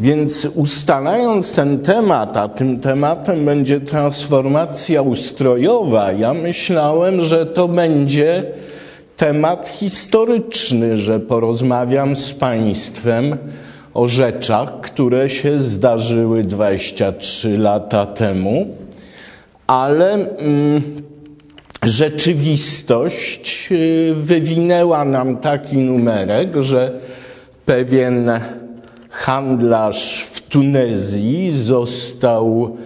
Więc ustalając ten temat, a tym tematem będzie transformacja ustrojowa, ja myślałem, że to będzie temat historyczny, że porozmawiam z Państwem o rzeczach, które się zdarzyły 23 lata temu, ale mm, rzeczywistość y, wywinęła nam taki numerek, że pewien handlarz w Tunezji został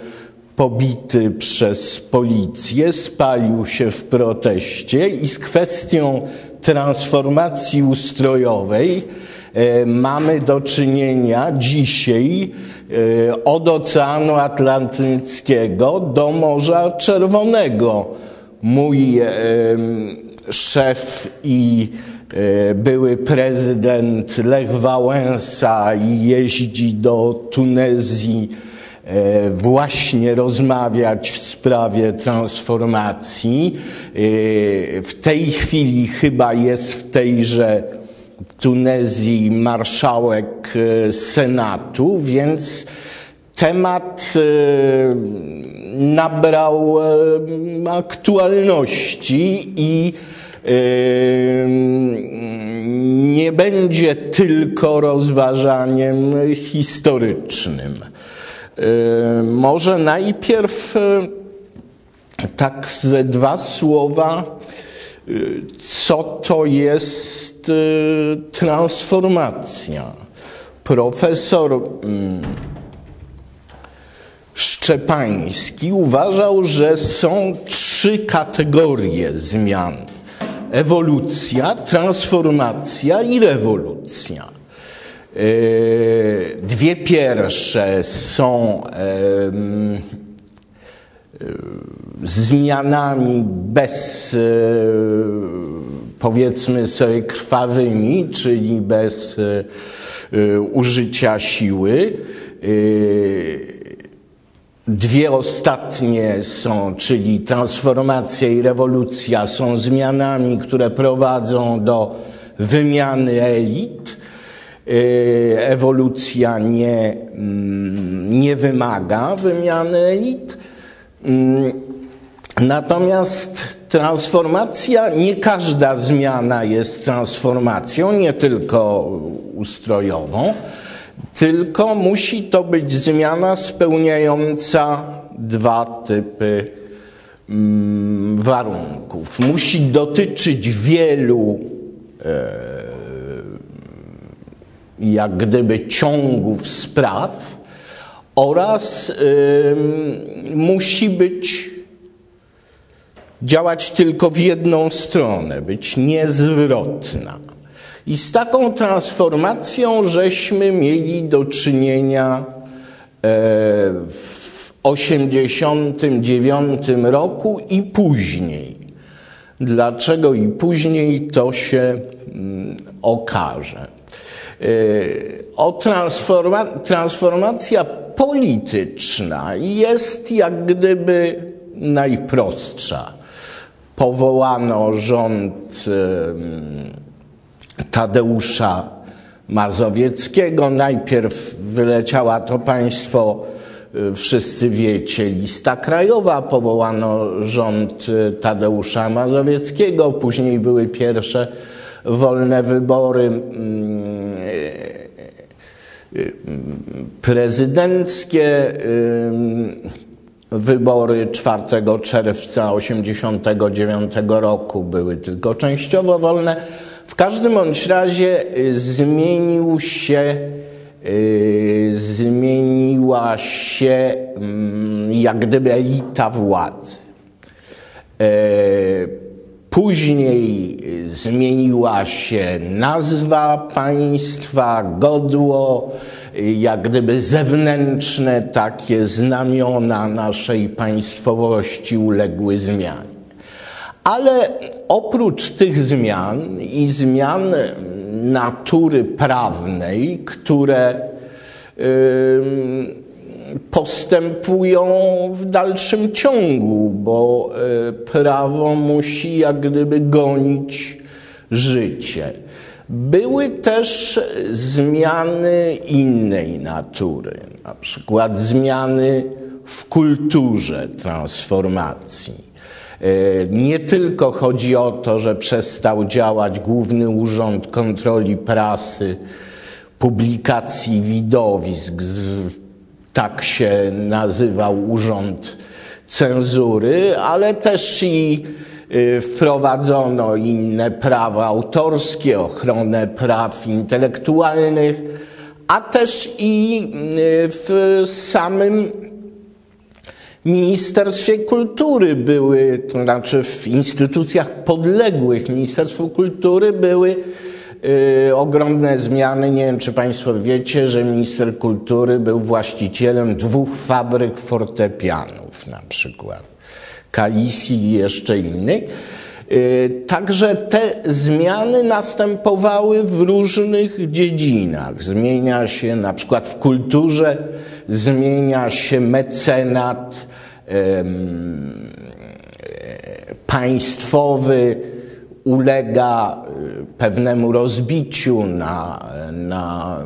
pobity przez policję, spalił się w proteście i z kwestią transformacji ustrojowej e, mamy do czynienia dzisiaj e, od Oceanu Atlantyckiego do Morza Czerwonego. Mój szef i były prezydent Lech Wałęsa jeździ do Tunezji E, właśnie rozmawiać w sprawie transformacji. E, w tej chwili chyba jest w tejże Tunezji marszałek e, Senatu, więc temat nabrał aktualności i nie będzie tylko rozważaniem historycznym. Y, może najpierw y, tak ze dwa słowa, y, co to jest transformacja. Profesor mm, Szczepański uważał, że są trzy kategorie zmian: ewolucja, transformacja i rewolucja. E, dwie pierwsze są e, zmianami bez, e, powiedzmy sobie, krwawymi, czyli bez użycia siły. Dwie ostatnie są, czyli transformacja i rewolucja, są zmianami, które prowadzą do wymiany elit. Y, ewolucja nie, mm, nie wymaga wymiany elit. Mm, natomiast transformacja, nie każda zmiana jest transformacją, nie tylko ustrojową, tylko musi to być zmiana spełniająca dwa typy mm, warunków. Musi dotyczyć wielu e, jak gdyby ciągów spraw oraz musi być działać tylko w jedną stronę, być niezwrotna. I z taką transformacją żeśmy mieli do czynienia e, w 89 roku i później. Dlaczego i później to się mm, okaże. Y, o transforma transformacja polityczna jest jak gdyby najprostsza. Powołano rząd Tadeusza Mazowieckiego. Najpierw wyleciała to państwo, y, wszyscy wiecie, lista krajowa. Powołano rząd y, Tadeusza Mazowieckiego. Później były pierwsze wolne wybory mm, e, prezydenckie, wybory 4 czerwca 1989 roku były tylko częściowo wolne. W każdym bądź razie zmienił się, zmieniła się jak gdyby elita władzy. E, Później zmieniła się nazwa państwa, godło, jak gdyby zewnętrzne takie znamiona naszej państwowości uległy zmianie. Ale oprócz tych zmian i zmian natury prawnej, które postępują w dalszym ciągu, bo e, prawo musi jak gdyby gonić życie. Były też zmiany innej natury, na przykład zmiany w kulturze transformacji. E, nie tylko chodzi o to, że przestał działać Główny Urząd Kontroli Prasy, Publikacji Widowisk, tak się nazywał Urząd Cenzury, ale też i Y, wprowadzono inne prawa autorskie, ochronę praw intelektualnych, a też i y, w samym Ministerstwie Kultury były, to znaczy w instytucjach podległych Ministerstwu Kultury były y, ogromne zmiany. Nie wiem, czy Państwo wiecie, że minister kultury był właścicielem dwóch fabryk fortepianów na przykład. Kalisji i jeszcze innych. Y, także te zmiany następowały w różnych dziedzinach. Zmienia się na przykład w kulturze, zmienia się mecenat państwowy, ulega y, pewnemu rozbiciu na, na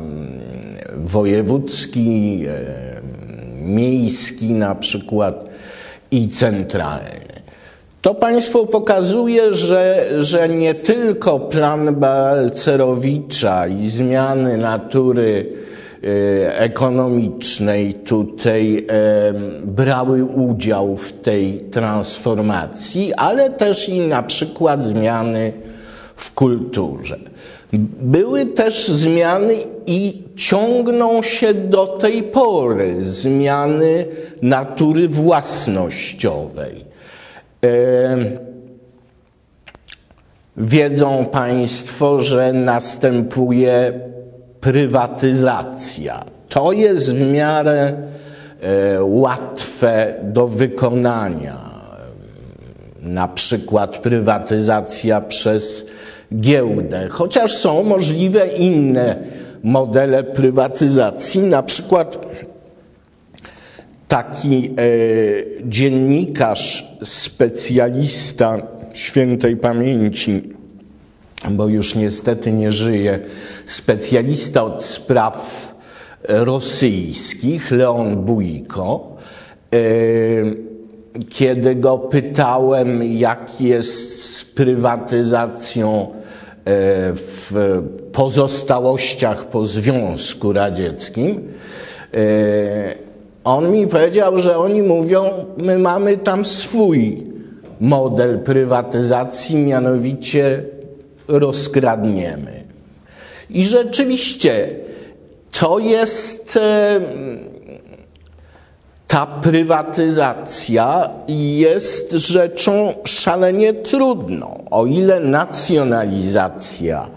wojewódzki, miejski na przykład i centralny. To państwo pokazuje, że, że nie tylko plan Balcerowicza i zmiany natury e, ekonomicznej tutaj e, brały udział w tej transformacji, ale też i na przykład zmiany w kulturze. Były też zmiany i ciągną się do tej pory zmiany natury własnościowej. Wiedzą Państwo, że następuje prywatyzacja. To jest w miarę e, łatwe do wykonania. Na przykład prywatyzacja przez giełdę, chociaż są możliwe inne modele prywatyzacji, na przykład taki e, dziennikarz, specjalista świętej pamięci, bo już niestety nie żyje, specjalista od spraw rosyjskich, Leon Bujko, e, kiedy go pytałem, jak jest z prywatyzacją e, w pozostałościach po Związku Radzieckim, on mi powiedział, że oni mówią, my mamy tam swój model prywatyzacji, mianowicie rozkradniemy. I rzeczywiście to jest e, ta prywatyzacja jest rzeczą szalenie trudną. O ile nacjonalizacja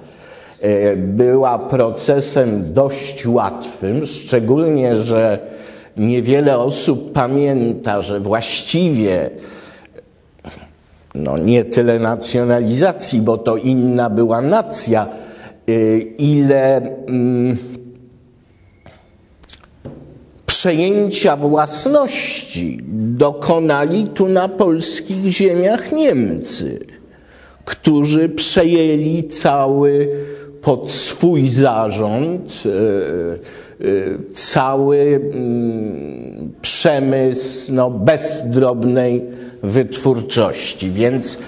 e, była procesem dość łatwym, szczególnie, że niewiele osób pamięta, że właściwie no nie tyle nacjonalizacji, bo to inna była nacja, y, ile mm, przejęcia własności dokonali tu na polskich ziemiach Niemcy, którzy przejęli cały pod swój zarząd y, cały mm, przemysł no, bez drobnej wytwórczości. Więc y,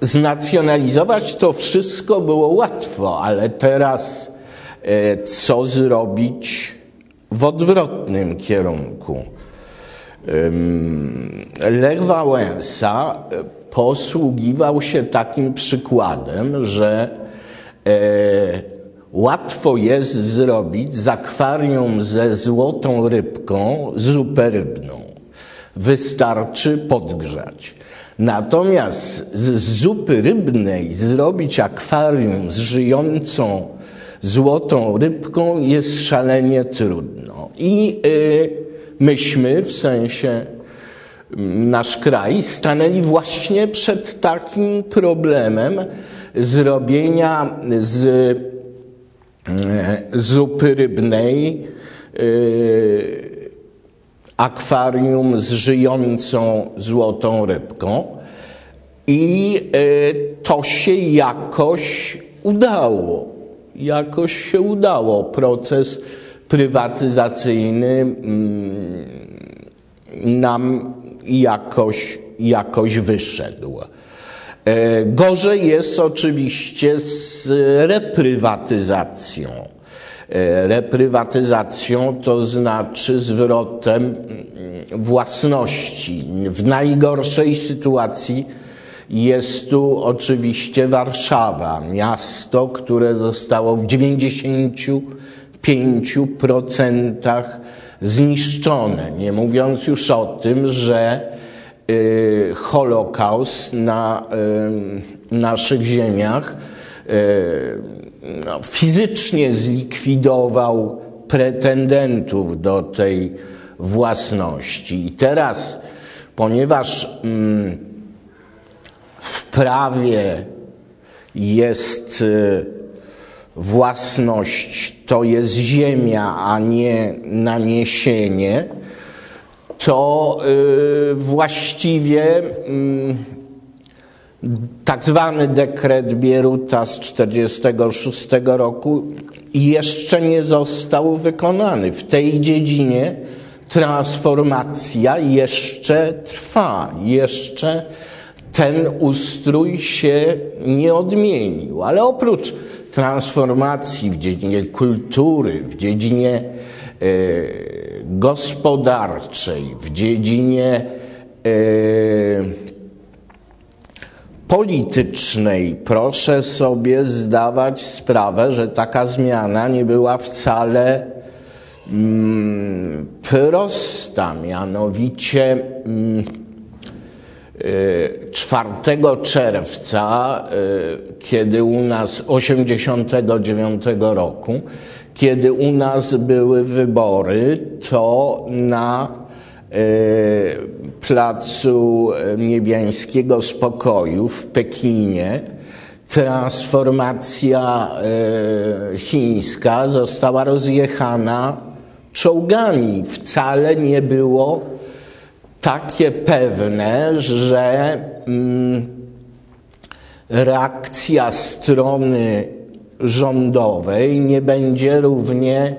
znacjonalizować to wszystko było łatwo, ale teraz co zrobić w odwrotnym kierunku? Lech Wałęsa posługiwał się takim przykładem, że łatwo jest zrobić z akwarium ze złotą rybką zupę rybną. Wystarczy podgrzać. Natomiast z zupy rybnej zrobić akwarium z żyjącą złotą rybką jest szalenie trudno. I y, myśmy, w sensie mm, nasz kraj, stanęli właśnie przed takim problemem, zrobienia z zupy rybnej e, akwarium z żyjącą złotą rybką i e, to się jakoś udało. Jakoś się udało. Proces prywatyzacyjny mm, nam jakoś, jakoś wyszedł. E, gorzej jest oczywiście z reprywatyzacją. E, reprywatyzacją to znaczy zwrotem mm, własności. W najgorszej sytuacji jest tu oczywiście Warszawa, miasto, które zostało w 95% zniszczone. Nie mówiąc już o tym, że Holokaust na y, naszych ziemiach y, no, fizycznie zlikwidował pretendentów do tej własności. I teraz, ponieważ mm, w prawie jest własność to jest ziemia, a nie naniesienie, to y, właściwie mm, tak zwany dekret Bieruta z 1946 roku jeszcze nie został wykonany. W tej dziedzinie transformacja jeszcze trwa, jeszcze ten ustrój się nie odmienił. Ale oprócz transformacji w dziedzinie kultury, w dziedzinie e, gospodarczej, w dziedzinie e, politycznej, proszę sobie zdawać sprawę, że taka zmiana nie była wcale mm, prosta. Mianowicie mm, 4 czerwca, y, kiedy u nas 89 roku, kiedy u nas były wybory, to na y, placu Niebiańskiego Spokoju w Pekinie transformacja y, chińska została rozjechana czołgami. Wcale nie było takie pewne, że mm, reakcja strony rządowej nie będzie równie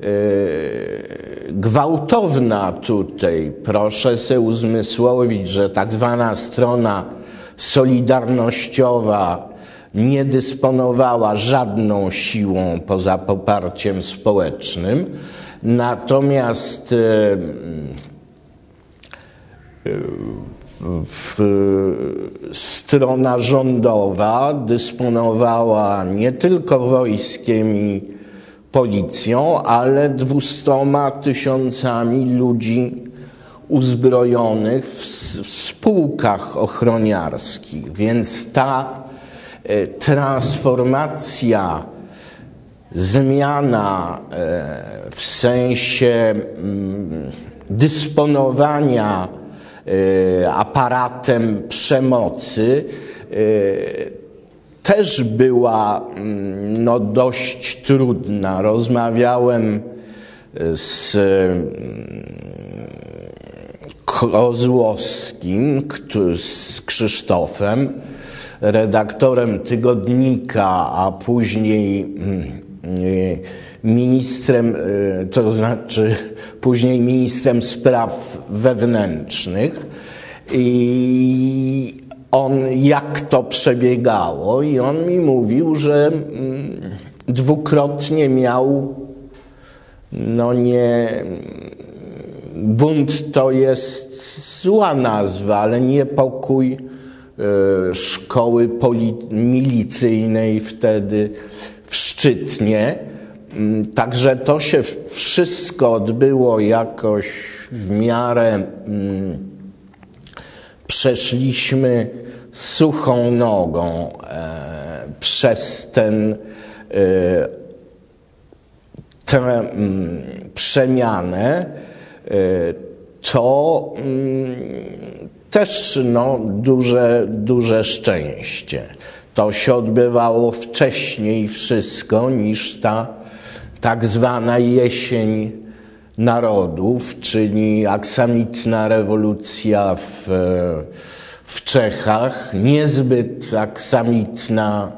y, gwałtowna tutaj. Proszę sobie uzmysłowić, że tak zwana strona solidarnościowa nie dysponowała żadną siłą poza poparciem społecznym, natomiast y, strona rządowa dysponowała nie tylko wojskiem i policją, ale dwustoma tysiącami ludzi uzbrojonych w, spółkach ochroniarskich. Więc ta e, transformacja, zmiana e, w sensie mm, dysponowania E, aparatem przemocy e, też była mm, no, dość trudna. Rozmawiałem z mm, Kozłowskim, z Krzysztofem, redaktorem tygodnika, a później mm, ministrem, e, to znaczy później ministrem spraw wewnętrznych i on jak to przebiegało i on mi mówił, że mm, dwukrotnie miał no nie bunt to jest zła nazwa, ale niepokój e, szkoły milicyjnej wtedy w Szczytnie. Mm, także to się wszystko odbyło jakoś w miarę. Mm, przeszliśmy suchą nogą e, przez ten, e, tę mm, przemianę, e, to też no, duże, duże szczęście. To się odbywało wcześniej wszystko niż ta tak zwana jesień narodów, czyli aksamitna rewolucja w, w Czechach, niezbyt aksamitna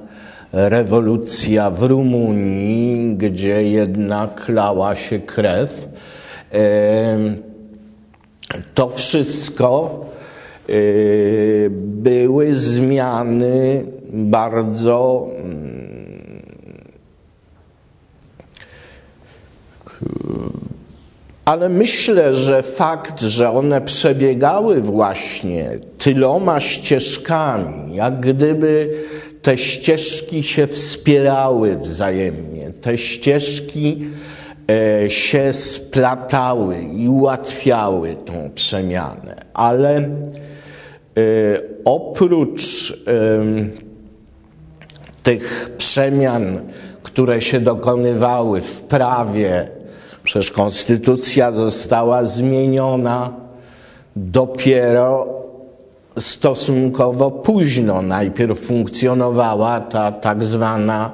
rewolucja w Rumunii, gdzie jednak lała się krew. To wszystko były zmiany bardzo ale myślę, że fakt, że one przebiegały właśnie tyloma ścieżkami, jak gdyby te ścieżki się wspierały wzajemnie, te ścieżki e, się splatały i ułatwiały tą przemianę, ale e, oprócz tych przemian, które się dokonywały w prawie, Przecież konstytucja została zmieniona dopiero stosunkowo późno. Najpierw funkcjonowała ta tak zwana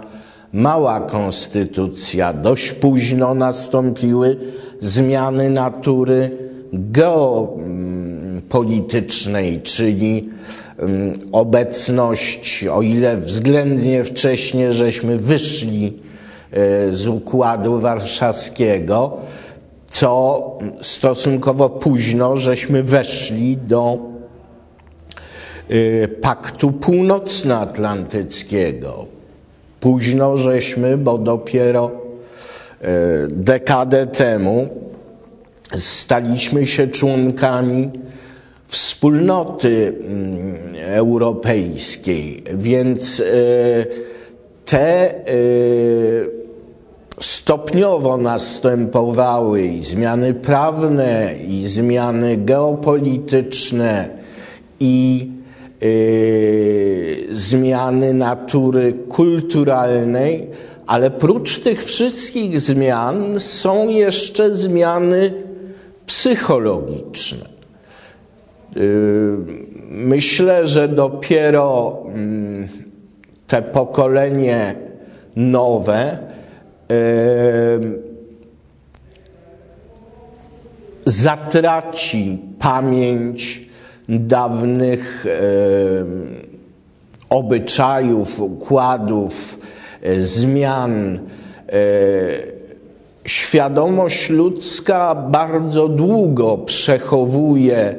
mała konstytucja. Dość późno nastąpiły zmiany natury geopolitycznej, czyli mm, obecność, o ile względnie wcześnie żeśmy wyszli z Układu Warszawskiego, co stosunkowo późno żeśmy weszli do e, Paktu Północnoatlantyckiego. Późno żeśmy, bo dopiero e, dekadę temu staliśmy się członkami wspólnoty mm, europejskiej, więc te stopniowo następowały i zmiany prawne, i zmiany geopolityczne, i yy, zmiany natury kulturalnej, ale prócz tych wszystkich zmian są jeszcze zmiany psychologiczne. Yy, myślę, że dopiero yy, te pokolenie nowe zatraci pamięć dawnych obyczajów, układów, zmian. Świadomość ludzka bardzo długo przechowuje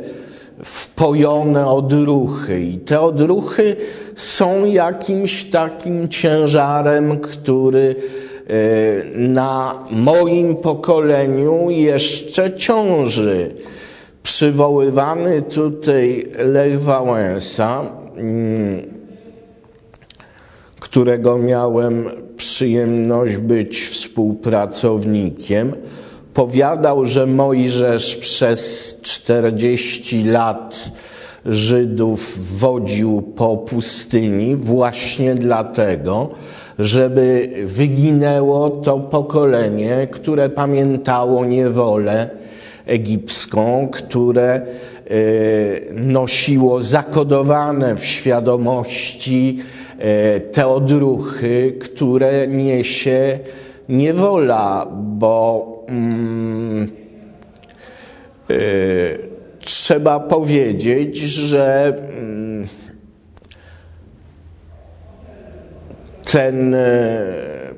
wpojone odruchy i te odruchy są jakimś takim ciężarem, który na moim pokoleniu jeszcze ciąży. Przywoływany tutaj Lech Wałęsa, mm, którego miałem przyjemność być współpracownikiem, powiadał, że Mojżesz przez 40 lat Żydów wodził po pustyni właśnie dlatego, żeby wyginęło to pokolenie, które pamiętało niewolę egipską, które e, nosiło zakodowane w świadomości e, te odruchy, które niesie niewola, bo mm, e, trzeba powiedzieć, że mm, ten e,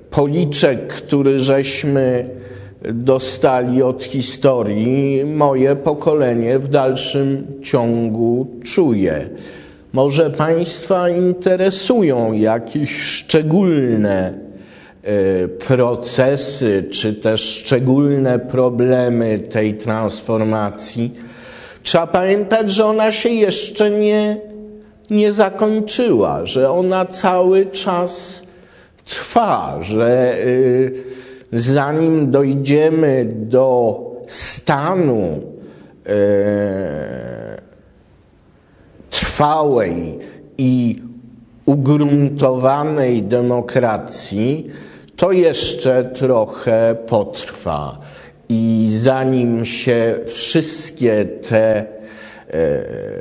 policzek, który żeśmy dostali od historii, moje pokolenie w dalszym ciągu czuje. Może Państwa interesują jakieś szczególne e, procesy, czy też szczególne problemy tej transformacji. Trzeba pamiętać, że ona się jeszcze nie nie zakończyła, że ona cały czas trwa, że y, zanim dojdziemy do stanu y, trwałej i ugruntowanej demokracji, to jeszcze trochę potrwa. I zanim się wszystkie te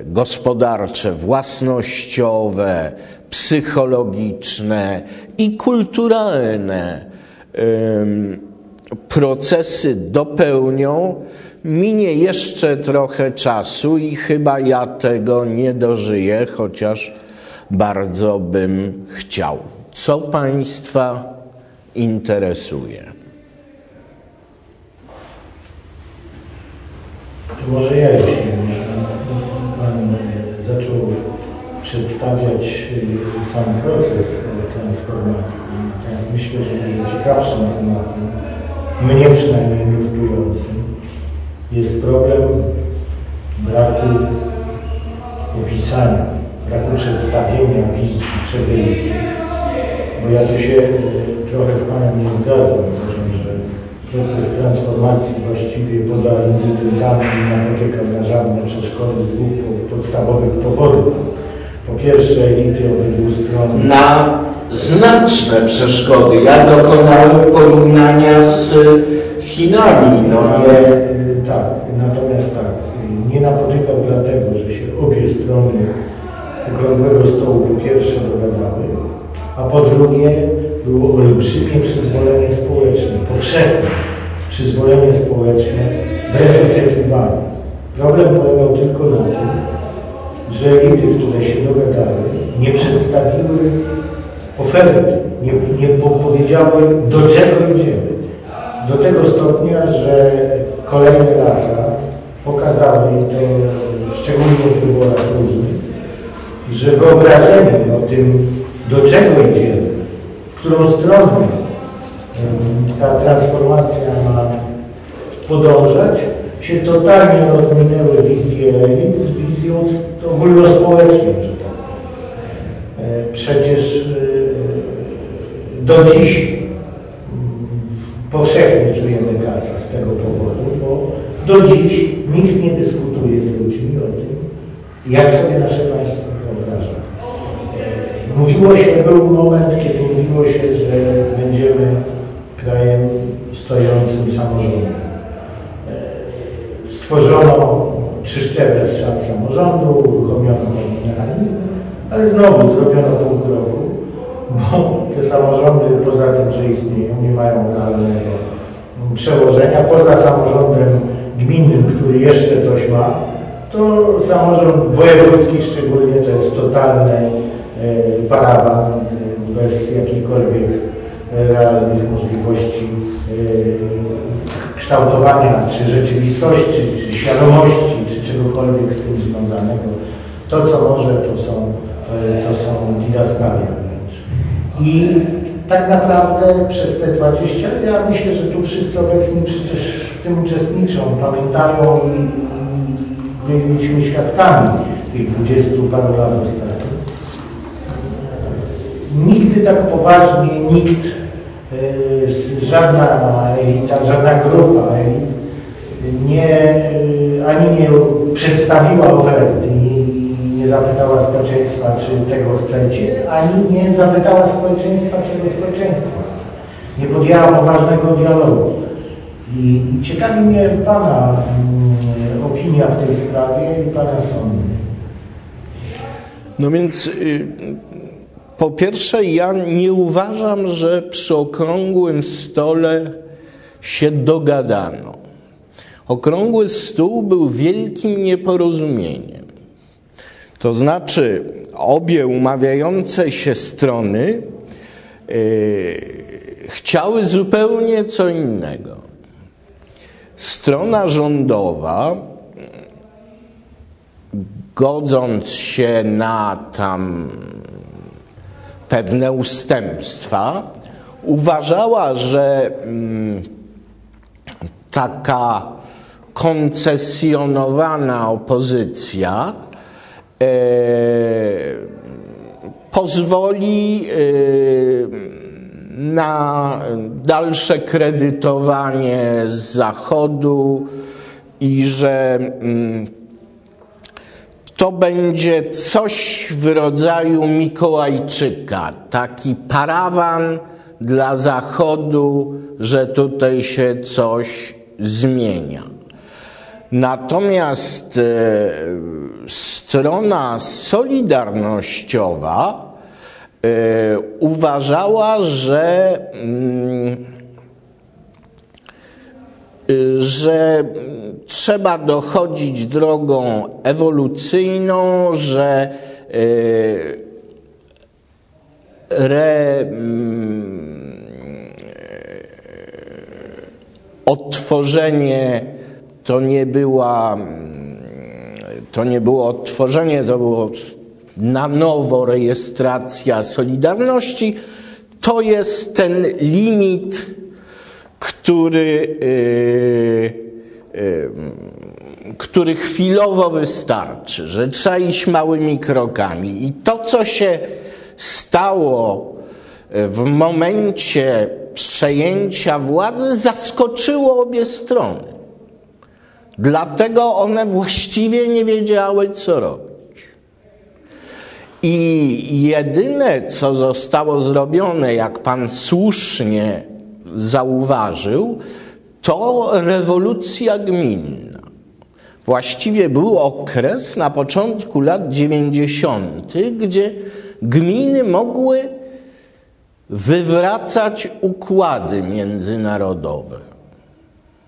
gospodarcze, własnościowe, psychologiczne i kulturalne procesy dopełnią, minie jeszcze trochę czasu i chyba ja tego nie dożyję, chociaż bardzo bym chciał. co Państwa interesuje? Może ja, już Pan przedstawiać y, sam proces y, transformacji. Natomiast myślę, że dużo ciekawszym tematem, mnie przynajmniej nurtującym, jest problem braku opisania, braku przedstawienia wizji przez elity. Bo ja tu się y, trochę z Panem nie zgadzam. Uważam, że proces transformacji właściwie poza incydentami nie napotyka na żadne przeszkody z dwóch podstawowych powodów. Po pierwsze, elity obydwu stron. Na znaczne przeszkody. Ja dokonałem porównania z Chinami, no ale E, Tak, natomiast tak, nie napotykał dlatego, że się obie strony okrągłego stołu po pierwsze dogadały, a po drugie było olbrzymie przyzwolenie społeczne, powszechne przyzwolenie społeczne, wręcz oczekiwanie. Problem polegał tylko na tym, że elity, które się dogadały, nie przedstawiły oferty, nie, nie po- powiedziały, do czego idziemy. Do tego stopnia, że kolejne lata pokazały, to szczególnie w wyborach różnych, że wyobrażenie o tym, do czego idziemy, w którą stronę ta transformacja ma podążać, się totalnie rozminęły wizje elit z wizją ogólnospołeczną, że tak powiem. E, Przecież e, do dziś mm, powszechnie czujemy kaca z tego powodu, bo do dziś nikt nie dyskutuje z ludźmi o tym, jak sobie nasze państwo wyobraża. E, Mówiło się, był moment, kiedy mówiło się, że będziemy krajem stojącym samorządem. E, Stworzono trzy szczeble szat samorządu, uruchomiono mechanizm, ale znowu zrobiono pół kroku, bo te samorządy poza tym, że istnieją, nie mają realnego przełożenia. Poza samorządem gminnym, który jeszcze coś ma, to samorząd wojewódzki szczególnie to jest totalny e, parawan e, bez jakichkolwiek e, realnych możliwości kształtowania czy rzeczywistości, czy świadomości, czegokolwiek z tym związanego. To, co może, to są, to są didaskalia wręcz. I tak naprawdę przez te 20, ja myślę, że tu wszyscy obecni przecież w tym uczestniczą, pamiętają i, byliśmy świadkami tych 20 paru lat ostatnich. Nigdy tak poważnie nikt, e, żadna elita, żadna grupa elit nie, e, ani nie przedstawiła oferty i nie zapytała społeczeństwa, czy tego chcecie, ani nie zapytała społeczeństwa, czego społeczeństwo chce. Nie podjęła poważnego dialogu. I, i ciekawi mnie Pana mm, opinia w tej sprawie i Pana sądy. No więc y, po pierwsze, ja nie uważam, że przy okrągłym stole się dogadano. Okrągły stół był wielkim nieporozumieniem. To znaczy, obie umawiające się strony y, chciały zupełnie co innego. Strona rządowa godząc się na tam pewne ustępstwa, uważała, że mm, taka koncesjonowana opozycja e, pozwoli e, na dalsze kredytowanie z Zachodu i że mm, to będzie coś w rodzaju Mikołajczyka, taki parawan dla Zachodu, że tutaj się coś zmienia. Natomiast e, strona solidarnościowa e, uważała, że mm, y, że trzeba dochodzić drogą ewolucyjną, że y, re, mm, odtworzenie to nie była to nie było odtworzenie, to było na nowo rejestracja Solidarności. To jest ten limit, który, yy, yy, który chwilowo wystarczy, że trzeba iść małymi krokami. I to, co się stało w momencie przejęcia władzy, zaskoczyło obie strony. Dlatego one właściwie nie wiedziały, co robić. I jedyne, co zostało zrobione, jak pan słusznie zauważył, to rewolucja gminna. Właściwie był okres na początku lat 90., gdzie gminy mogły wywracać układy międzynarodowe.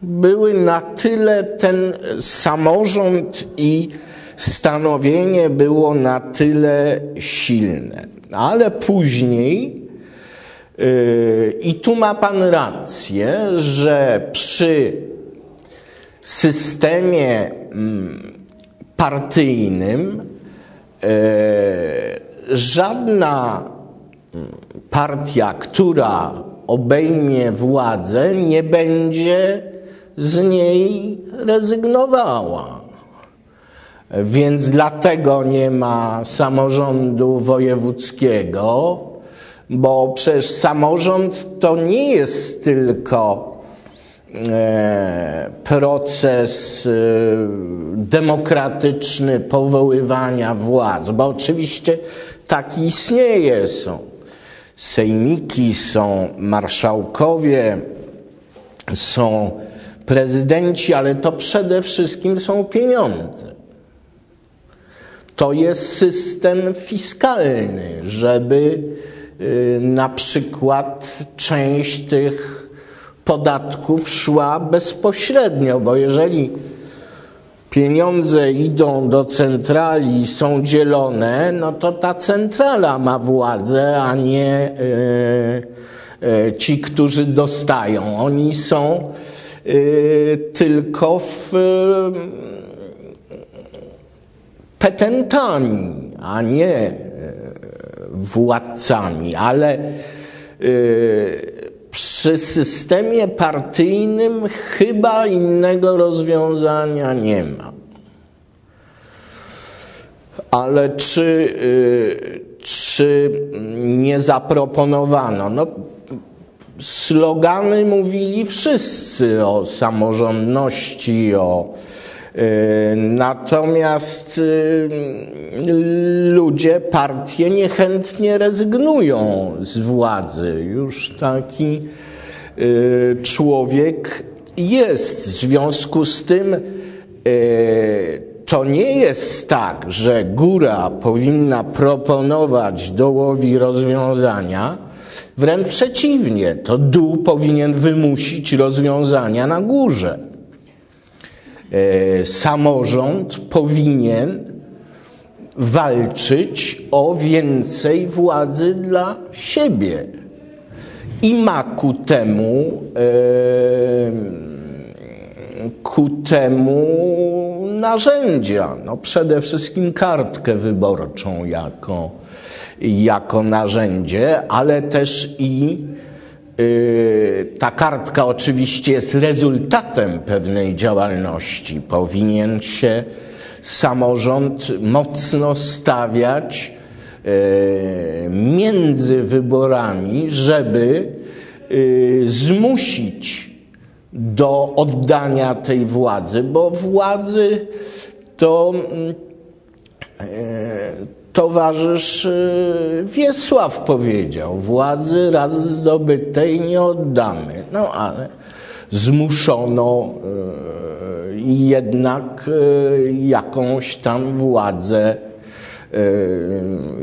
Były na tyle ten samorząd i stanowienie było na tyle silne. Ale później, yy, i tu ma Pan rację, że przy systemie mm, partyjnym yy, żadna mm, partia, która obejmie władzę, nie będzie z niej rezygnowała. Więc dlatego nie ma samorządu wojewódzkiego, bo przecież samorząd to nie jest tylko e, proces e, demokratyczny powoływania władz, bo oczywiście taki istnieje. Są sejmiki, są marszałkowie, są prezydenci, ale to przede wszystkim są pieniądze. To jest system fiskalny, żeby y, na przykład część tych podatków szła bezpośrednio, bo jeżeli pieniądze idą do centrali są dzielone, no to ta centrala ma władzę, a nie y, y, ci, którzy dostają. Oni są tylko w petentami, a nie e, władcami, ale e, przy systemie partyjnym chyba innego rozwiązania nie ma. Ale czy, e, czy nie zaproponowano? No, slogany mówili wszyscy o samorządności, o E, natomiast e, ludzie, partie niechętnie rezygnują z władzy. Już taki e, człowiek jest. W związku z tym to nie jest tak, że góra powinna proponować dołowi rozwiązania. Wręcz przeciwnie, to dół powinien wymusić rozwiązania na górze. E, samorząd powinien walczyć o więcej władzy dla siebie i ma ku temu, e, ku temu narzędzia. No przede wszystkim kartkę wyborczą jako, jako narzędzie, ale też i Y, ta kartka oczywiście jest rezultatem pewnej działalności. Powinien się samorząd mocno stawiać y, między wyborami, żeby y, zmusić do oddania tej władzy, bo władzy to towarzysz y, Wiesław powiedział, władzy raz zdobytej nie oddamy. No ale zmuszono y, jednak y, jakąś tam władzę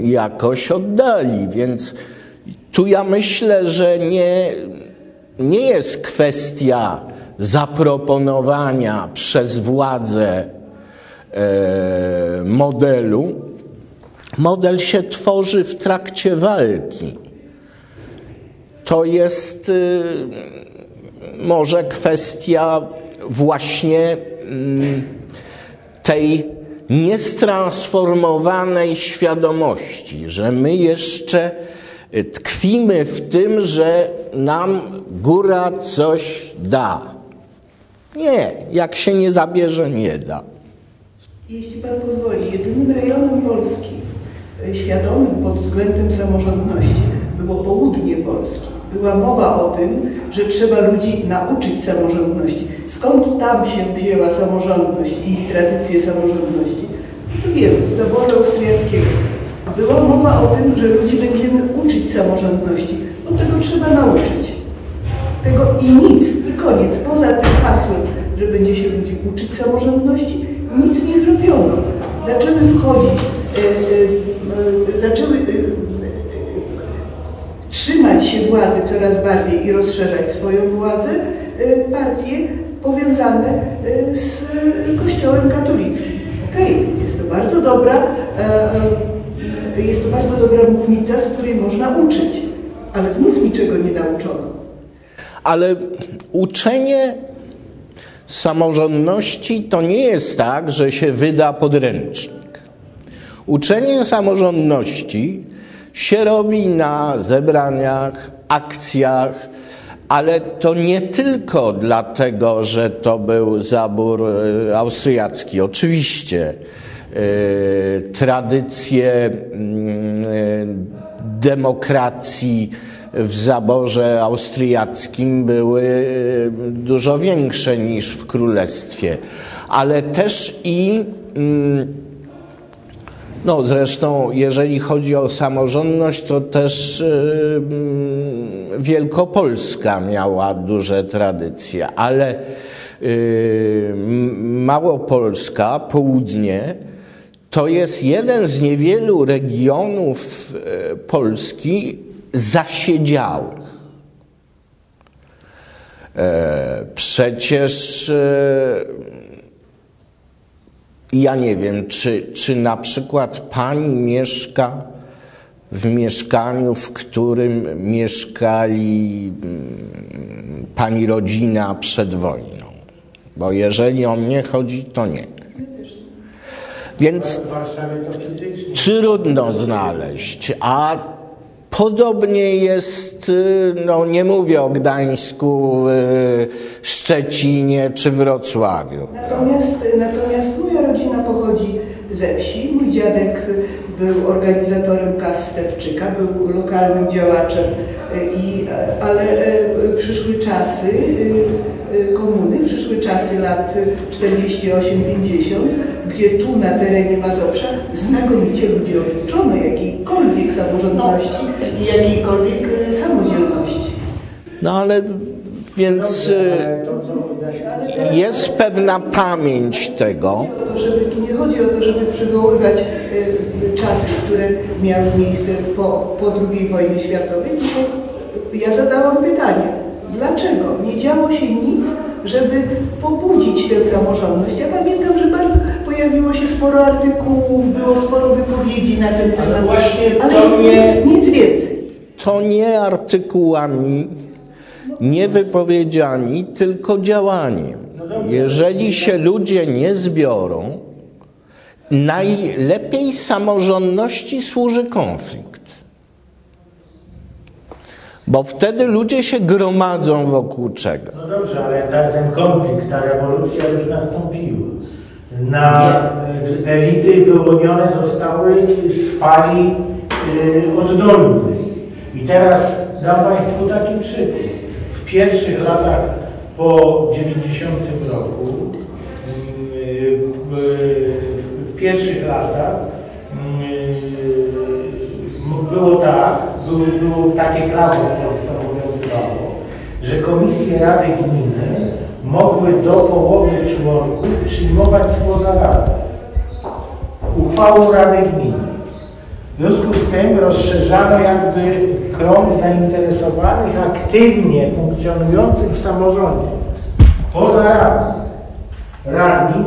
jakoś oddali. Więc tu ja myślę, że nie, nie jest kwestia zaproponowania przez władzę modelu, Model się tworzy w trakcie walki. to jest y, może kwestia właśnie mm, tej niestransformowanej świadomości, że my jeszcze tkwimy w tym, że nam góra coś da. Nie, jak się nie zabierze, nie da. Jeśli Pan pozwoli, jedynym rejonem Polski świadomym pod względem samorządności było południe Polski. Była mowa o tym, że trzeba ludzi nauczyć samorządności. Skąd tam się wzięła samorządność i tradycje samorządności? To wiemy, z zaboru austriackiego. Była mowa o tym, że ludzi będziemy uczyć samorządności. Od tego trzeba nauczyć. Tego i nic, i koniec. Poza tym hasłem, że będzie się ludzi uczyć samorządności, nic nie zrobiono. Zaczęły wchodzić, zaczęły e, e, trzymać się władzy coraz bardziej i rozszerzać swoją władzę partie powiązane z Kościołem katolickim. Okej, jest to bardzo dobra, e, e, jest to bardzo dobra mównica, z której można uczyć, ale znów niczego nie nauczono. Ale uczenie samorządności to nie jest tak, że się wyda podręcznik. Uczenie samorządności się robi na zebraniach, akcjach, ale to nie tylko dlatego, że to był zabór e, austriacki. Oczywiście e, tradycje mm, e, demokracji w zaborze austriackim były dużo większe niż w królestwie, ale też i mm, no zresztą, jeżeli chodzi o samorządność, to też yy, Wielkopolska miała duże tradycje, ale yy, Małopolska, południe, to jest jeden z niewielu regionów yy, Polski zasiedziałych. E, przecież ja nie wiem, czy, czy na przykład pani mieszka w mieszkaniu, w którym mieszkali mm, pani rodzina przed wojną. Bo jeżeli o mnie chodzi, to nie. Więc trudno znaleźć, a podobnie jest, y, no nie mówię o Gdańsku, y, Szczecinie czy Wrocławiu. Natomiast, natomiast ze wsi. Mój dziadek był organizatorem kas Stewczyka, był lokalnym działaczem, e, i, e, ale e, przyszły czasy e, komuny, przyszły czasy lat 48-50, gdzie tu na terenie Mazowsza znakomicie ludzi oduczono jakiejkolwiek samorządności i jakiejkolwiek samodzielności. No ale więc y, Ale jest pewna pamięć tego. żeby, tu nie chodzi o to, żeby przywoływać y, czasy, które miały miejsce po, po II wojnie światowej, tylko ja zadałam pytanie, dlaczego nie działo się nic, żeby pobudzić tę samorządność? Ja pamiętam, że bardzo pojawiło się sporo artykułów, było sporo wypowiedzi na ten temat, właśnie ale to mnie- nic, nic więcej. To nie artykułami, nie wypowiedziami, tylko działaniem. Jeżeli się ludzie nie zbiorą, najlepiej samorządności służy konflikt. Bo wtedy ludzie się gromadzą wokół czego? No dobrze, ale ten konflikt, ta rewolucja już nastąpiła. Na e, elity wyłonione zostały z fali y, oddolnej. I teraz dam Państwu taki przykład. Pierwszych latach po 90 roku, y, y, w pierwszych latach y, było tak, było, było takie prawo w Polsce obowiązywało, że komisje Rady Gminy mogły do połowy członków przyjmować spoza Rady. Uchwałą Rady Gminy. W związku z tym rozszerzano jakby krąg zainteresowanych, aktywnie funkcjonujących w samorządzie. Poza Radą. Radni,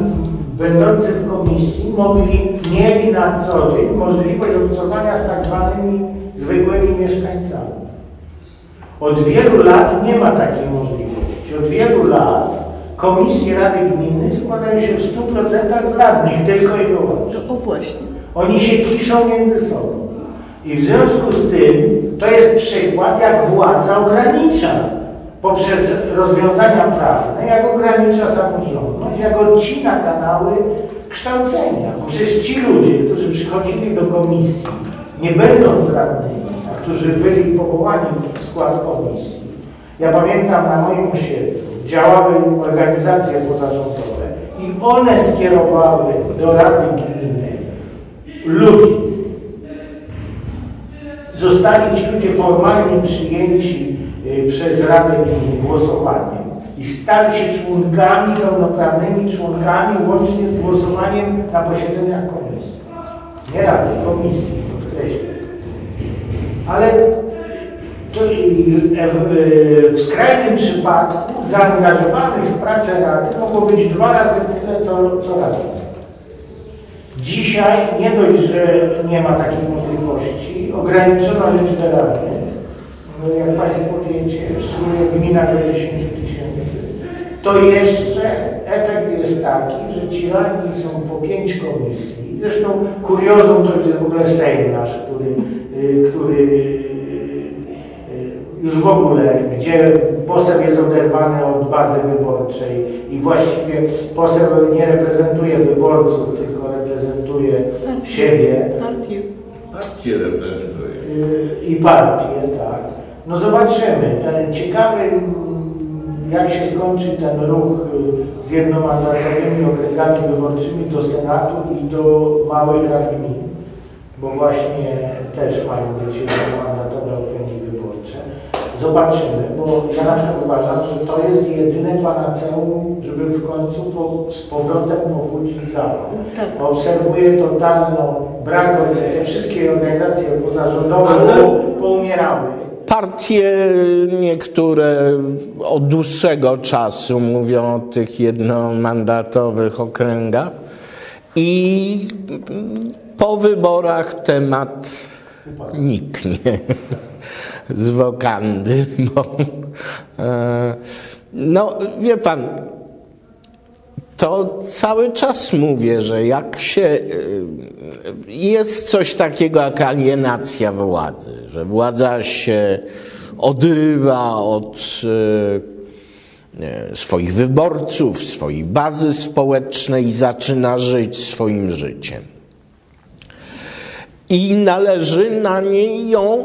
będący w komisji, mogli, mieli na co dzień możliwość obcowania z tak zwanymi zwykłymi mieszkańcami. Od wielu lat nie ma takiej możliwości. Od wielu lat komisje Rady Gminy składają się w 100% z radnych, tylko i wyłącznie. No, o właśnie. Oni się kiszą między sobą. I w związku z tym to jest przykład, jak władza ogranicza poprzez rozwiązania prawne, jak ogranicza samorządność, jak odcina kanały kształcenia. Bo przecież ci ludzie, którzy przychodzili do komisji, nie będąc radnymi, a którzy byli powołani w skład komisji, ja pamiętam na moim osiedlu działały organizacje pozarządowe i one skierowały do Rady Gminy ludzi. Zostali ci ludzie formalnie przyjęci y, przez Radę Gminy głosowaniem i stali się członkami, pełnoprawnymi członkami łącznie z głosowaniem na posiedzeniach komisji. Nie Rady, komisji, podkreślam. Ale to, w, w skrajnym przypadku zaangażowanych w pracę Rady mogło być dwa razy tyle, co, co Rady. Dzisiaj nie dość, że nie ma takiej możliwości, ograniczona liczbę radnych, jak Państwo wiecie, szczególnie w gminach do 10 tysięcy, to jeszcze efekt jest taki, że ci radni są po pięć komisji. Zresztą kuriozum to jest w ogóle Sejm nasz, który, y, który już w ogóle, gdzie poseł jest oderwany od bazy wyborczej i właściwie poseł nie reprezentuje wyborców, tylko reprezentuje siebie. Partię. Partię reprezentuje. Y, I partię, tak. No zobaczymy. Ten ciekawy, jak się skończy ten ruch y, z jednomandatowymi okręgami wyborczymi do Senatu i do małych rad gmin, bo właśnie też mają być jednomandatowe. Zobaczymy, bo ja na przykład uważam, że to jest jedyne panaceum, żeby w końcu po, z powrotem pobudzić zapał. Tak. Obserwuję totalną brak, te wszystkie organizacje pozarządowe Ale- poumierały. Partie niektóre od dłuższego czasu mówią o tych jednomandatowych okręgach i po wyborach temat niknie z wokandy, bo e, no wie pan, to cały czas mówię, że jak się. y, Jest coś takiego jak alienacja władzy, że władza się odrywa od y, swoich wyborców, swojej bazy społecznej i zaczyna żyć swoim życiem. I należy na niej ją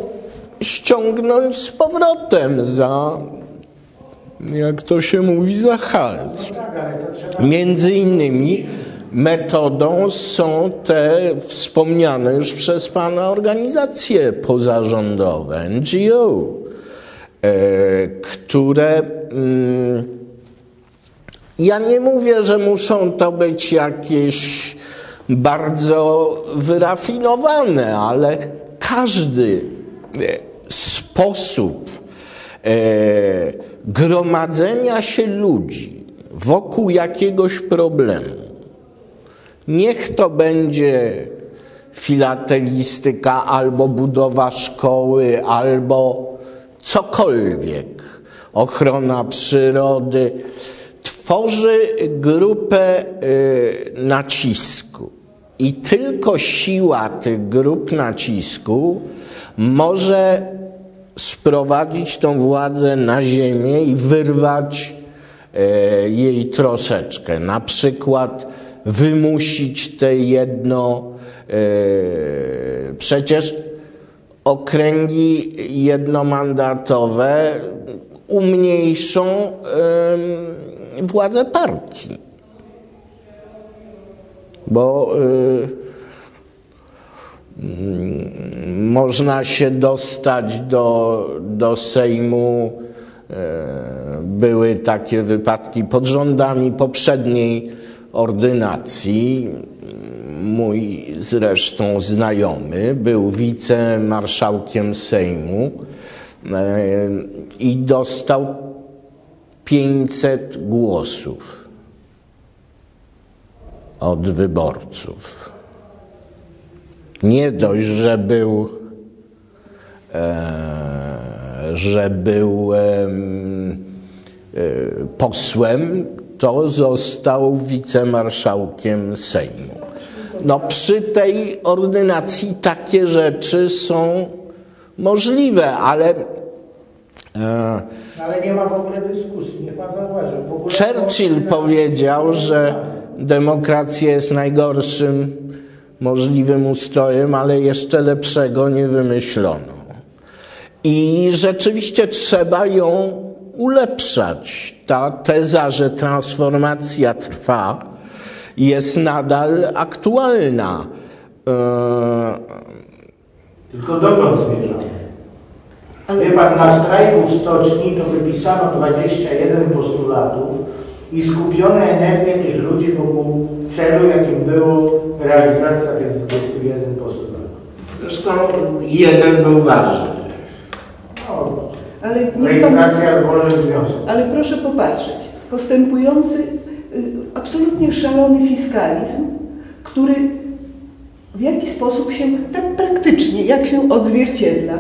ściągnąć z powrotem za, jak to się mówi, za halc. Między innymi metodą są te wspomniane już przez Pana organizacje pozarządowe, NGO, e, które mm, ja nie mówię, że muszą to być jakieś bardzo wyrafinowane, ale każdy e, sposób e, gromadzenia się ludzi wokół jakiegoś problemu, niech to będzie filatelistyka albo budowa szkoły, albo cokolwiek, ochrona przyrody, tworzy grupę y, nacisku. I tylko siła tych grup nacisku może sprowadzić tą władzę na ziemię i wyrwać e, jej troszeczkę. Na przykład wymusić te jedno. E, przecież okręgi jednomandatowe umniejszą władzę partii. Bo e, można się dostać do, do Sejmu. e, Były takie wypadki pod rządami poprzedniej ordynacji. Mój zresztą znajomy był wicemarszałkiem Sejmu e, i dostał 500 głosów od wyborców. Nie dość, że był, e, że był e, posłem, to został wicemarszałkiem Sejmu. No przy tej ordynacji takie rzeczy są możliwe, ale e, Ale nie ma w ogóle dyskusji, niech pan zauważy. Churchill powiedział, że demokracja jest najgorszym możliwym ustrojem, ale jeszcze lepszego nie wymyślono. I rzeczywiście trzeba ją ulepszać. Ta teza, że transformacja trwa, jest nadal aktualna. Eee, Tylko dokąd zmierzamy? Ale- Wie pan, na strajku w stoczni to wypisano 21 postulatów i skupiono energię tych ludzi wokół celu, jakim było realizacja tych 21 postulatów. Zresztą jeden był ważny. No, Ale rejestracja wolnych związków. Ale proszę popatrzeć, postępujący y, absolutnie szalony fiskalizm, który w jaki sposób się tak praktycznie, jak się odzwierciedla,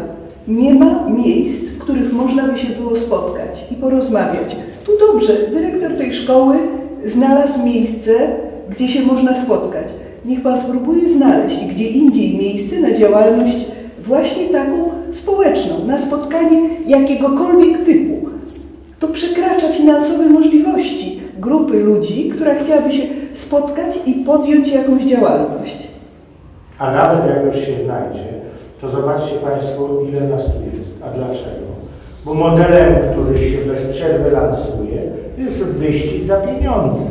nie ma miejsc, w których można by się było spotkać i porozmawiać. Tu dobrze, dyrektor tej szkoły znalazł miejsce, gdzie się można spotkać. Niech Pan spróbuje znaleźć gdzie indziej miejsce na działalność właśnie taką społeczną, na spotkanie jakiegokolwiek typu. To przekracza finansowe możliwości grupy ludzi, która chciałaby się spotkać i podjąć jakąś działalność. A nawet jak już się znajdzie, to zobaczcie Państwo, ile nas tu jest. A dlaczego? Bo modelem, który się bez przerwy lansuje, jest wyścig za pieniądze.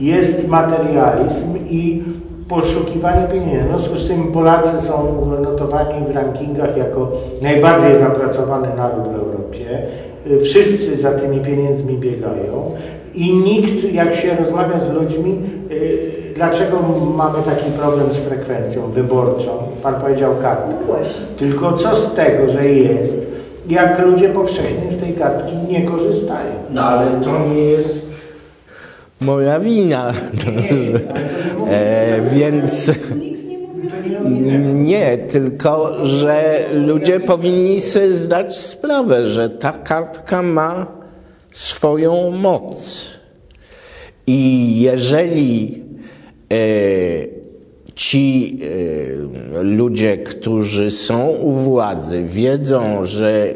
Jest materializm i poszukiwanie pieniędzy. No, w związku z tym Polacy są notowani w rankingach jako najbardziej zapracowany naród w Europie. Y, Wszyscy za tymi pieniędzmi biegają i nikt, jak się rozmawia z ludźmi, y, dlaczego mamy taki problem z frekwencją wyborczą? Pan powiedział kartę. No. Tylko co z tego, że jest, jak ludzie powszechnie z tej kartki nie korzystają? No ale to nie jest moja wina. Nie mówi o nie, tylko że ludzie powinni sobie zdać sprawę, że ta kartka ma swoją moc. I jeżeli e, ci e, ludzie, którzy są u władzy, wiedzą, że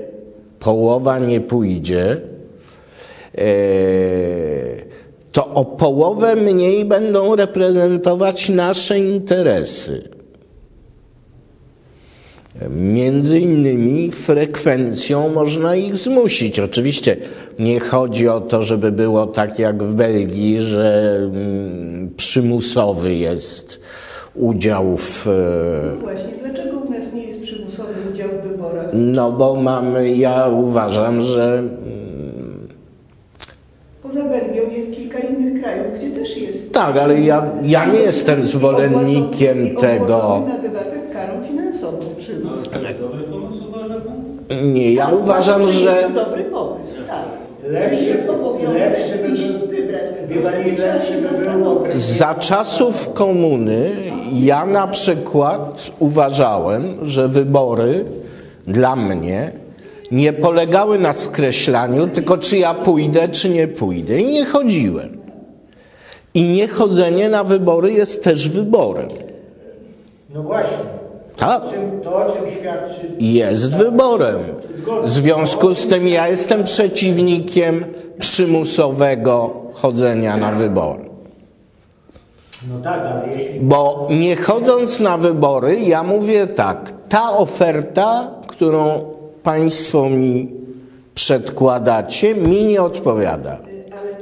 połowa nie pójdzie, e, to o połowę mniej będą reprezentować nasze interesy. Między innymi frekwencją można ich zmusić. Oczywiście nie chodzi o to, żeby było tak jak w Belgii, że mm, przymusowy jest udział w. e, No właśnie, dlaczego u nas nie jest przymusowy udział w wyborach? No bo mamy, ja uważam, że Poza Belgią jest kilka innych krajów, gdzie też jest. Tak, ale ja, ja nie jestem zwolennikiem tego. ogłoszony na debatę karą finansową przymus. Dobry pomysł uważa pan? Nie, ja uważam, Jest że. to dobry pomysł, tak. Lepszy- jest lepszy by iść był- Za czasów komuny ja na przykład uważałem, że wybory dla mnie nie polegały na skreślaniu, tylko czy ja pójdę, czy nie pójdę. I nie chodziłem. I niechodzenie na wybory jest też wyborem. No właśnie. Tak. To, o czym świadczy Jest wyborem. W związku z tym ja jestem przeciwnikiem przymusowego chodzenia na wybory. No tak, ale jeśli Bo nie chodząc na wybory, ja mówię tak, ta oferta, którą Państwo mi przedkładacie, mi nie odpowiada.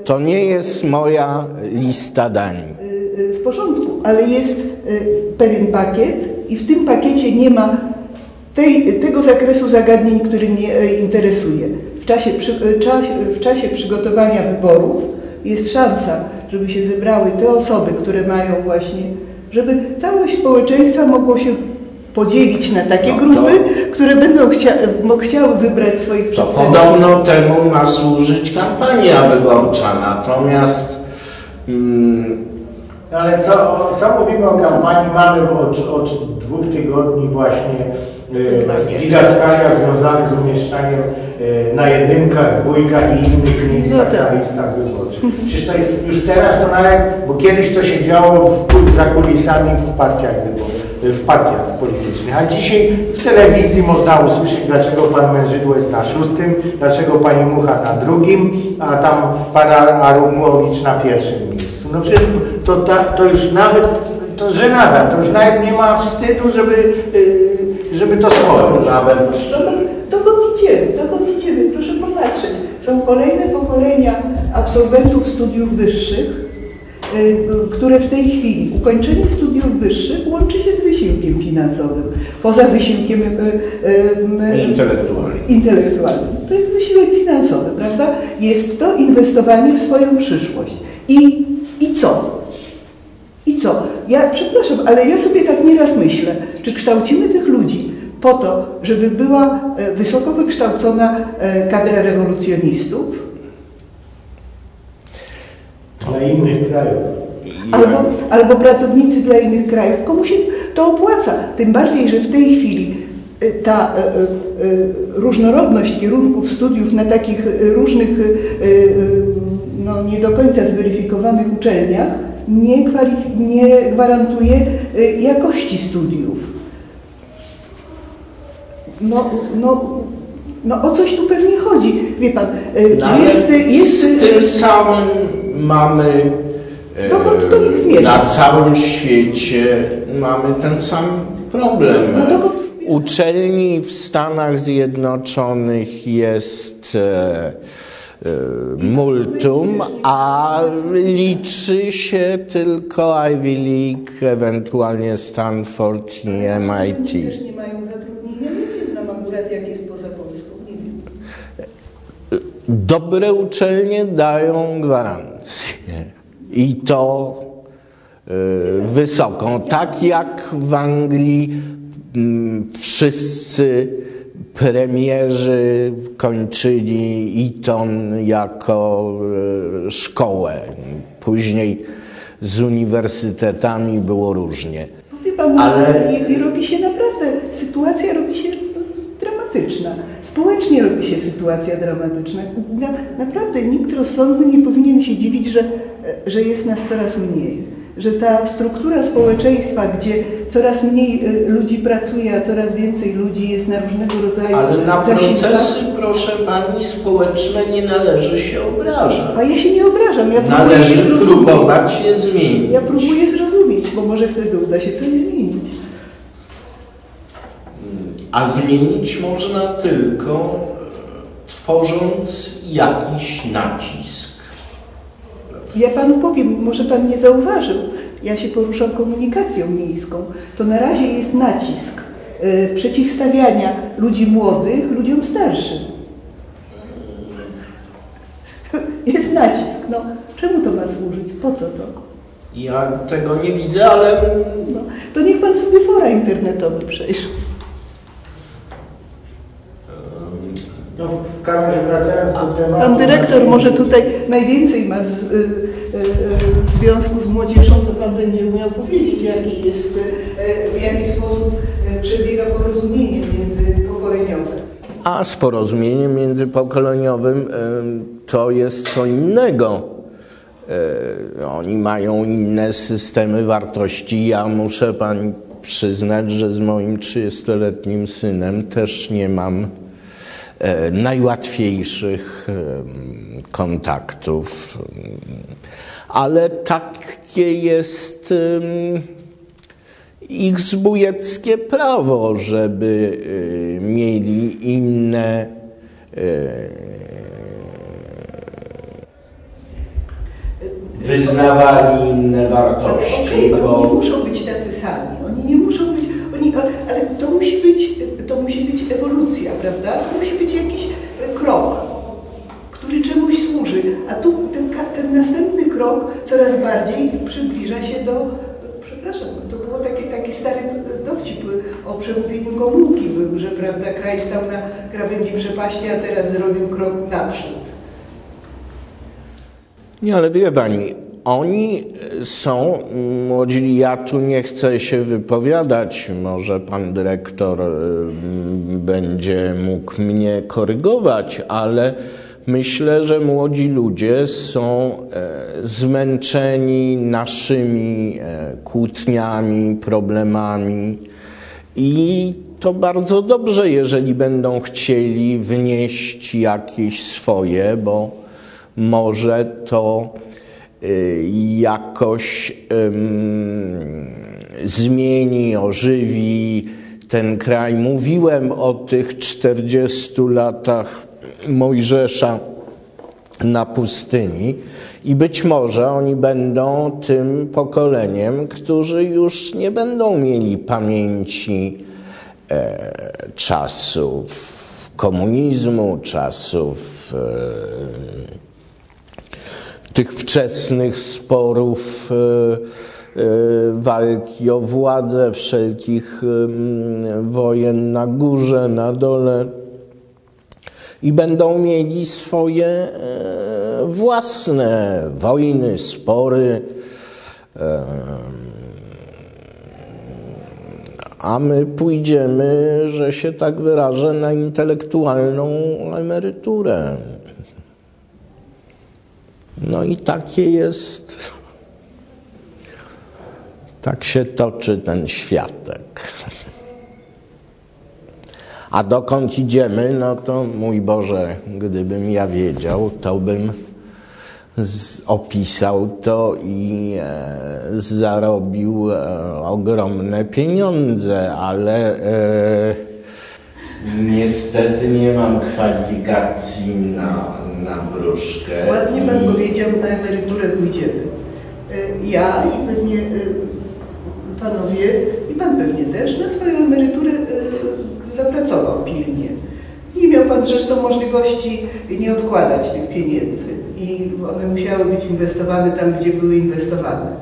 To nie jest moja lista dań. Y, y, w porządku, ale jest y, pewien pakiet i w tym pakiecie nie ma tej, tego zakresu zagadnień, który mnie y, interesuje. W czasie, przy, y, czas, w czasie przygotowania wyborów jest szansa, żeby się zebrały te osoby, które mają właśnie, żeby całość społeczeństwa mogło się podzielić na takie No to- grupy, które będą chcia, chciały wybrać swoich To przedstawicieli. podobno temu ma służyć kampania wyborcza, natomiast mm, ale co, co mówimy o kampanii? Mamy od, od dwóch tygodni właśnie e, didaskalia związane z umieszczaniem e, na jedynkach, dwójkach i innych miejscach No tak. na listach wyborczych. Przecież to jest, już teraz to nawet, bo kiedyś to się działo w, za kulisami w partiach wyborczych, w partiach politycznych, a dzisiaj w telewizji można usłyszeć, dlaczego pan Mężydło jest na szóstym, dlaczego pani Mucha na drugim, a tam pan Arłowicz na pierwszym miejscu. No przecież to, to już nawet, to żenada, to już nawet nie ma wstydu, żeby, yy, żeby to schować. Nawet Dokąd, idziemy? Dokąd idziemy? Proszę popatrzeć. Są kolejne pokolenia absolwentów studiów wyższych, y, które w tej chwili ukończenie studiów wyższych łączy się z wysiłkiem finansowym. Poza wysiłkiem y, y, y, Intelektualnym. intelektualnym. To jest wysiłek finansowy, prawda? Jest to inwestowanie w swoją przyszłość. I, i co? I co? Ja przepraszam, ale ja sobie tak nieraz myślę, czy kształcimy tych ludzi po to, żeby była e, wysoko wykształcona e, kadra rewolucjonistów, Dla innych krajów. albo, albo pracownicy dla innych krajów. Komu się to opłaca? Tym bardziej, że w tej chwili e, ta e, e, różnorodność kierunków studiów na takich różnych, no, nie do końca zweryfikowanych uczelniach nie, nie gwarantuje jakości studiów. No, no, no o coś tu pewnie chodzi. Wie pan, No, jest, jest, z tym samym mamy e, Dokąd to ich zmierza? na całym świecie mamy ten sam problem. No dokąd- Uczelni w Stanach Zjednoczonych jest e, e, multum, a liczy się tylko Ivy League, ewentualnie Stanford i MIT. Też nie mają zatrudnienia. Nie, nie znam akurat jak jest poza Polską. Nie wiem. Dobre uczelnie dają gwarancję i to y, wysoką. Tak jak w Anglii mm, wszyscy premierzy kończyli Eton jako y, szkołę. Później z uniwersytetami było różnie. Pan, Ale- ale i, i robi się naprawdę, sytuacja robi się dramatyczna. Społecznie robi się sytuacja dramatyczna. Na, naprawdę nikt rozsądny nie powinien się dziwić, że, że jest nas coraz mniej. Że ta struktura społeczeństwa, gdzie coraz mniej y, ludzi pracuje, a coraz więcej ludzi jest na różnego rodzaju Ale na procesy, proszę pani, społeczne nie należy się obrażać. A ja się nie obrażam, ja próbuję je Należy zrozumieć. próbować je zmienić. Ja próbuję zrozumieć, bo może wtedy uda się coś zmienić. A zmienić można tylko e, tworząc jakiś nacisk. Ja panu powiem, może pan nie zauważył, ja się poruszam komunikacją miejską. To na razie jest nacisk y, przeciwstawiania ludzi młodych ludziom starszym. Jest nacisk. No, czemu to ma służyć? Po co to? Ja tego nie widzę, ale No, to niech pan sobie fora internetowe przejrzy. No, w każdym razie wracając do tematu... Pan dyrektor może tutaj najwięcej ma z, y, y, y, w związku z młodzieżą, to pan będzie umiał powiedzieć, jaki jest, y, w jaki sposób y, przebiega porozumienie międzypokoleniowe. a z porozumieniem międzypokoleniowym em, to jest co innego. E, Oni mają inne systemy wartości. Ja muszę pani przyznać, że z moim 30-letnim synem też nie mam najłatwiejszych em, kontaktów. Ale takie jest em, ich zbójeckie prawo, żeby mieli inne wyznawali inne wartości, okej, Oni nie bo muszą być tacy sami, oni nie muszą oni, ale to musi być, to musi być ewolucja, prawda? To musi być jakiś krok, który czemuś służy, a tu ten, ten następny krok coraz bardziej przybliża się do, przepraszam, to było taki, taki stary dowcip o przemówieniu Gomułki był, że prawda, kraj stał na krawędzi przepaści, a teraz zrobił krok naprzód. nie, ale wie pani, oni są, młodzi, ja tu nie chcę się wypowiadać, może pan dyrektor y, będzie mógł mnie korygować, ale myślę, że młodzi ludzie są e, zmęczeni naszymi e, kłótniami, problemami. I to bardzo dobrze, jeżeli będą chcieli wnieść jakieś swoje, bo może to jakoś zmieni, ożywi ten kraj. Mówiłem o tych 40 latach Mojżesza na pustyni i być może oni będą tym pokoleniem, którzy już nie będą mieli pamięci e, czasów komunizmu, czasów e, tych wczesnych sporów, e, e, walki o władzę, wszelkich em, wojen na górze, na dole i będą mieli swoje e, własne wojny, spory. e, A my pójdziemy, że się tak wyrażę, na intelektualną emeryturę. No i takie jest. Tak się toczy ten światek. A dokąd idziemy, no to mój Boże, gdybym ja wiedział, to bym opisał to i e, zarobił e, ogromne pieniądze, ale e, niestety nie mam kwalifikacji na, na wróżkę. Ładnie I- Pan powiedział, na emeryturę pójdziemy. Y, Ja i pewnie y, Panowie, i Pan pewnie też, na swoją emeryturę y, zapracował pilnie. Nie miał Pan zresztą możliwości nie odkładać tych pieniędzy i one musiały być inwestowane tam, gdzie były inwestowane.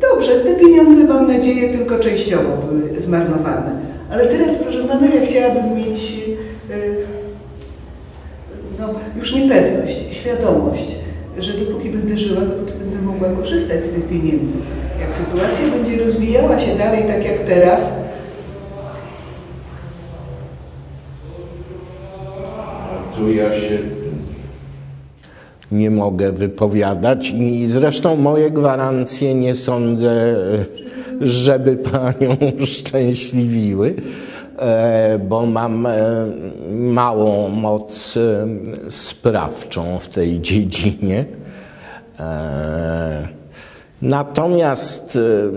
Dobrze, te pieniądze mam nadzieję tylko częściowo były zmarnowane. Ale teraz, proszę Pana, ja chciałabym mieć już niepewność, świadomość, że dopóki będę żyła, dopóki będę mogła korzystać z tych pieniędzy. Jak sytuacja będzie rozwijała się dalej tak jak teraz, Tu ja się nie mogę wypowiadać i zresztą moje gwarancje nie sądzę, żeby panią uszczęśliwiły, e, bo mam e, małą moc e, sprawczą w tej dziedzinie. E, Natomiast e,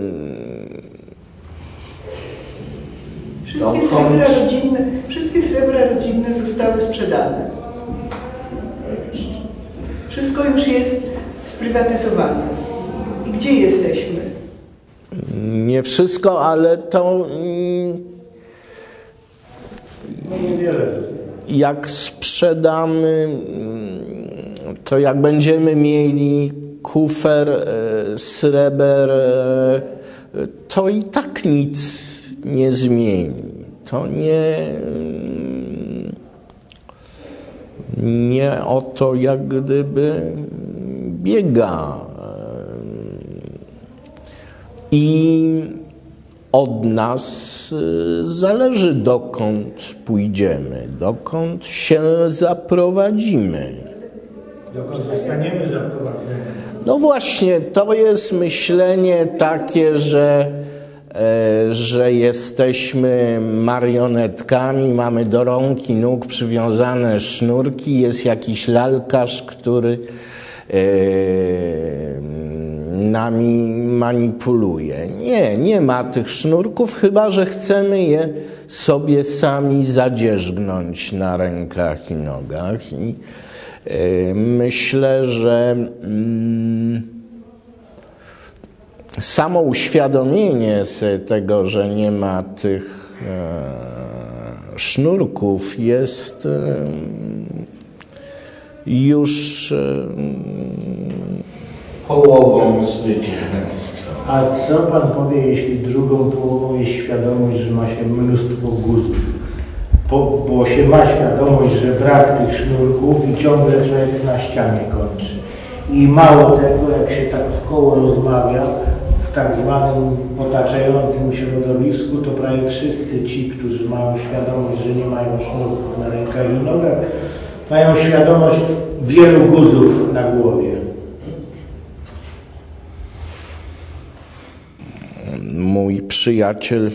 wszystkie srebra rodzinne, wszystkie srebra rodzinne zostały sprzedane. Wszystko już jest sprywatyzowane. I gdzie jesteśmy? nie wszystko, ale to mm, No niewiele zostało. Jak sprzedamy, to jak będziemy mieli kufer e, sreber, e, to i tak nic nie zmieni. To nie, nie o to jak gdyby biega. I od nas y, zależy, dokąd pójdziemy, dokąd się zaprowadzimy. Dokąd zostaniemy zaprowadzeni. No właśnie, to jest myślenie takie, że, e, że jesteśmy marionetkami, mamy do rąk i nóg przywiązane sznurki, jest jakiś lalkarz, który e, nami manipuluje. Nie, nie ma tych sznurków, chyba że chcemy je sobie sami zadzierzgnąć na rękach i nogach. I, e, myślę, że mm, samo uświadomienie sobie tego, że nie ma tych e, sznurków jest e, już e, połową zwycięstwa. A co Pan powie, jeśli drugą połową jest świadomość, że ma się mnóstwo guzów? Po, bo się ma świadomość, że brak tych sznurków i ciągle człowiek na ścianie kończy. I mało tego, jak się tak w koło rozmawia, w tak zwanym otaczającym środowisku, to prawie wszyscy ci, którzy mają świadomość, że nie mają sznurków na rękach i nogach, mają świadomość wielu guzów na głowie. Mój przyjaciel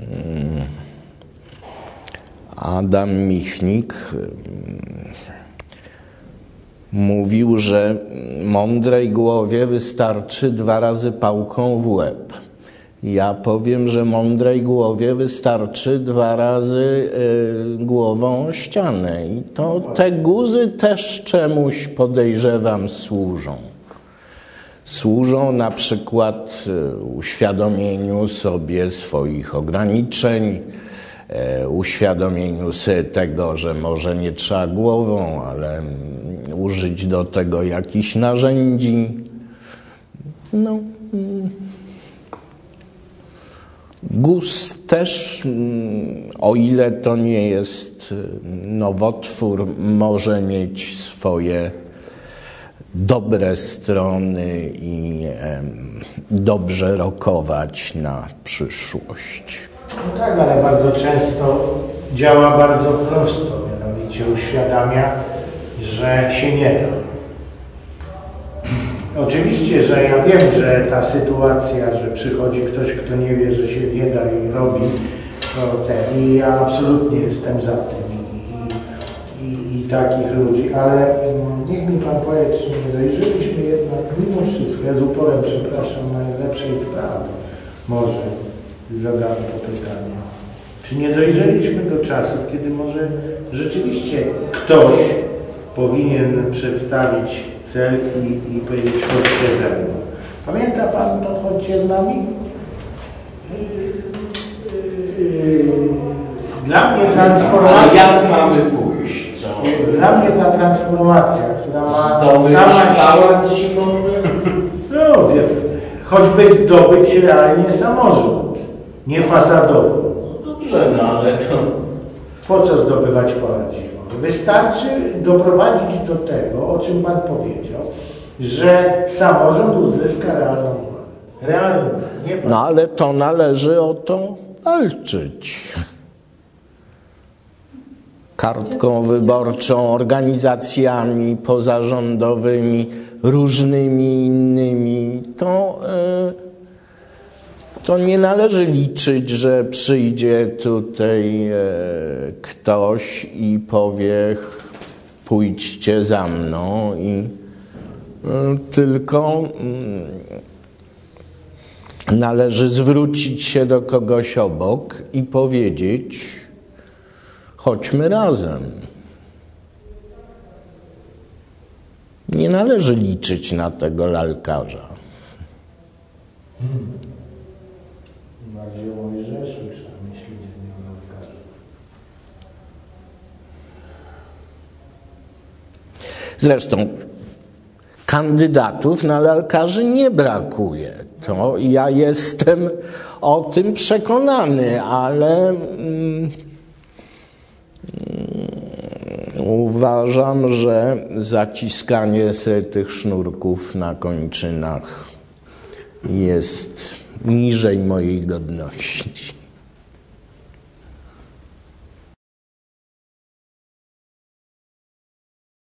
mm, Adam Michnik mm, mówił, że mądrej głowie wystarczy dwa razy pałką w łeb. Ja powiem, że mądrej głowie wystarczy dwa razy y, głową o ścianę. I to te guzy też czemuś podejrzewam służą. Służą na przykład y, uświadomieniu sobie swoich ograniczeń, e, uświadomieniu sobie tego, że może nie trzeba głową, ale użyć do tego jakichś narzędzi. No. mm. Guz też, mm, o ile to nie jest y, nowotwór, może mieć swoje dobre strony i dobrze rokować na przyszłość. No tak, ale bardzo często działa bardzo prosto, mianowicie uświadamia, że się nie da. Oczywiście, że ja wiem, że ta sytuacja, że przychodzi ktoś, kto nie wie, że się nie da i robi, to te, i ja absolutnie jestem za tym i, i, i takich ludzi, ale mm, niech mi Pan powie, czy nie dojrzeliśmy jednak mimo wszystko, ja z uporem przepraszam najlepszej sprawy, może zadam to pytanie. Czy nie dojrzeliśmy do czasów, kiedy może rzeczywiście ktoś powinien przedstawić cel i, i powiedzieć chodźcie ze mną. Pamięta Pan to chodźcie z nami? Dla mnie Ale transformacja, jak mamy pójść? Co? dla mnie ta transformacja, Zdobyć zimowy? no, wie, choćby zdobyć realnie samorząd, nie fasadowo. Dobrze, no ale to... Po co zdobywać pałac zimowy? Wystarczy doprowadzić do tego, o czym Pan powiedział, że samorząd uzyska realną władzę. Realną, nie No fasadową. ale to należy o to walczyć. Kartką wyborczą, organizacjami pozarządowymi, różnymi innymi. To, e, to nie należy liczyć, że przyjdzie tutaj e, ktoś i powie pójdźcie za mną i e, tylko mm, należy zwrócić się do kogoś obok i powiedzieć: chodźmy razem. Nie należy liczyć na tego lalkarza. Bardziej o Mojżeszu trzeba myśleć, nie o lekarzu. Zresztą kandydatów na lalkarzy nie brakuje. To ja jestem o tym przekonany, ale mm, uważam, że zaciskanie sobie tych sznurków na kończynach jest niżej mojej godności.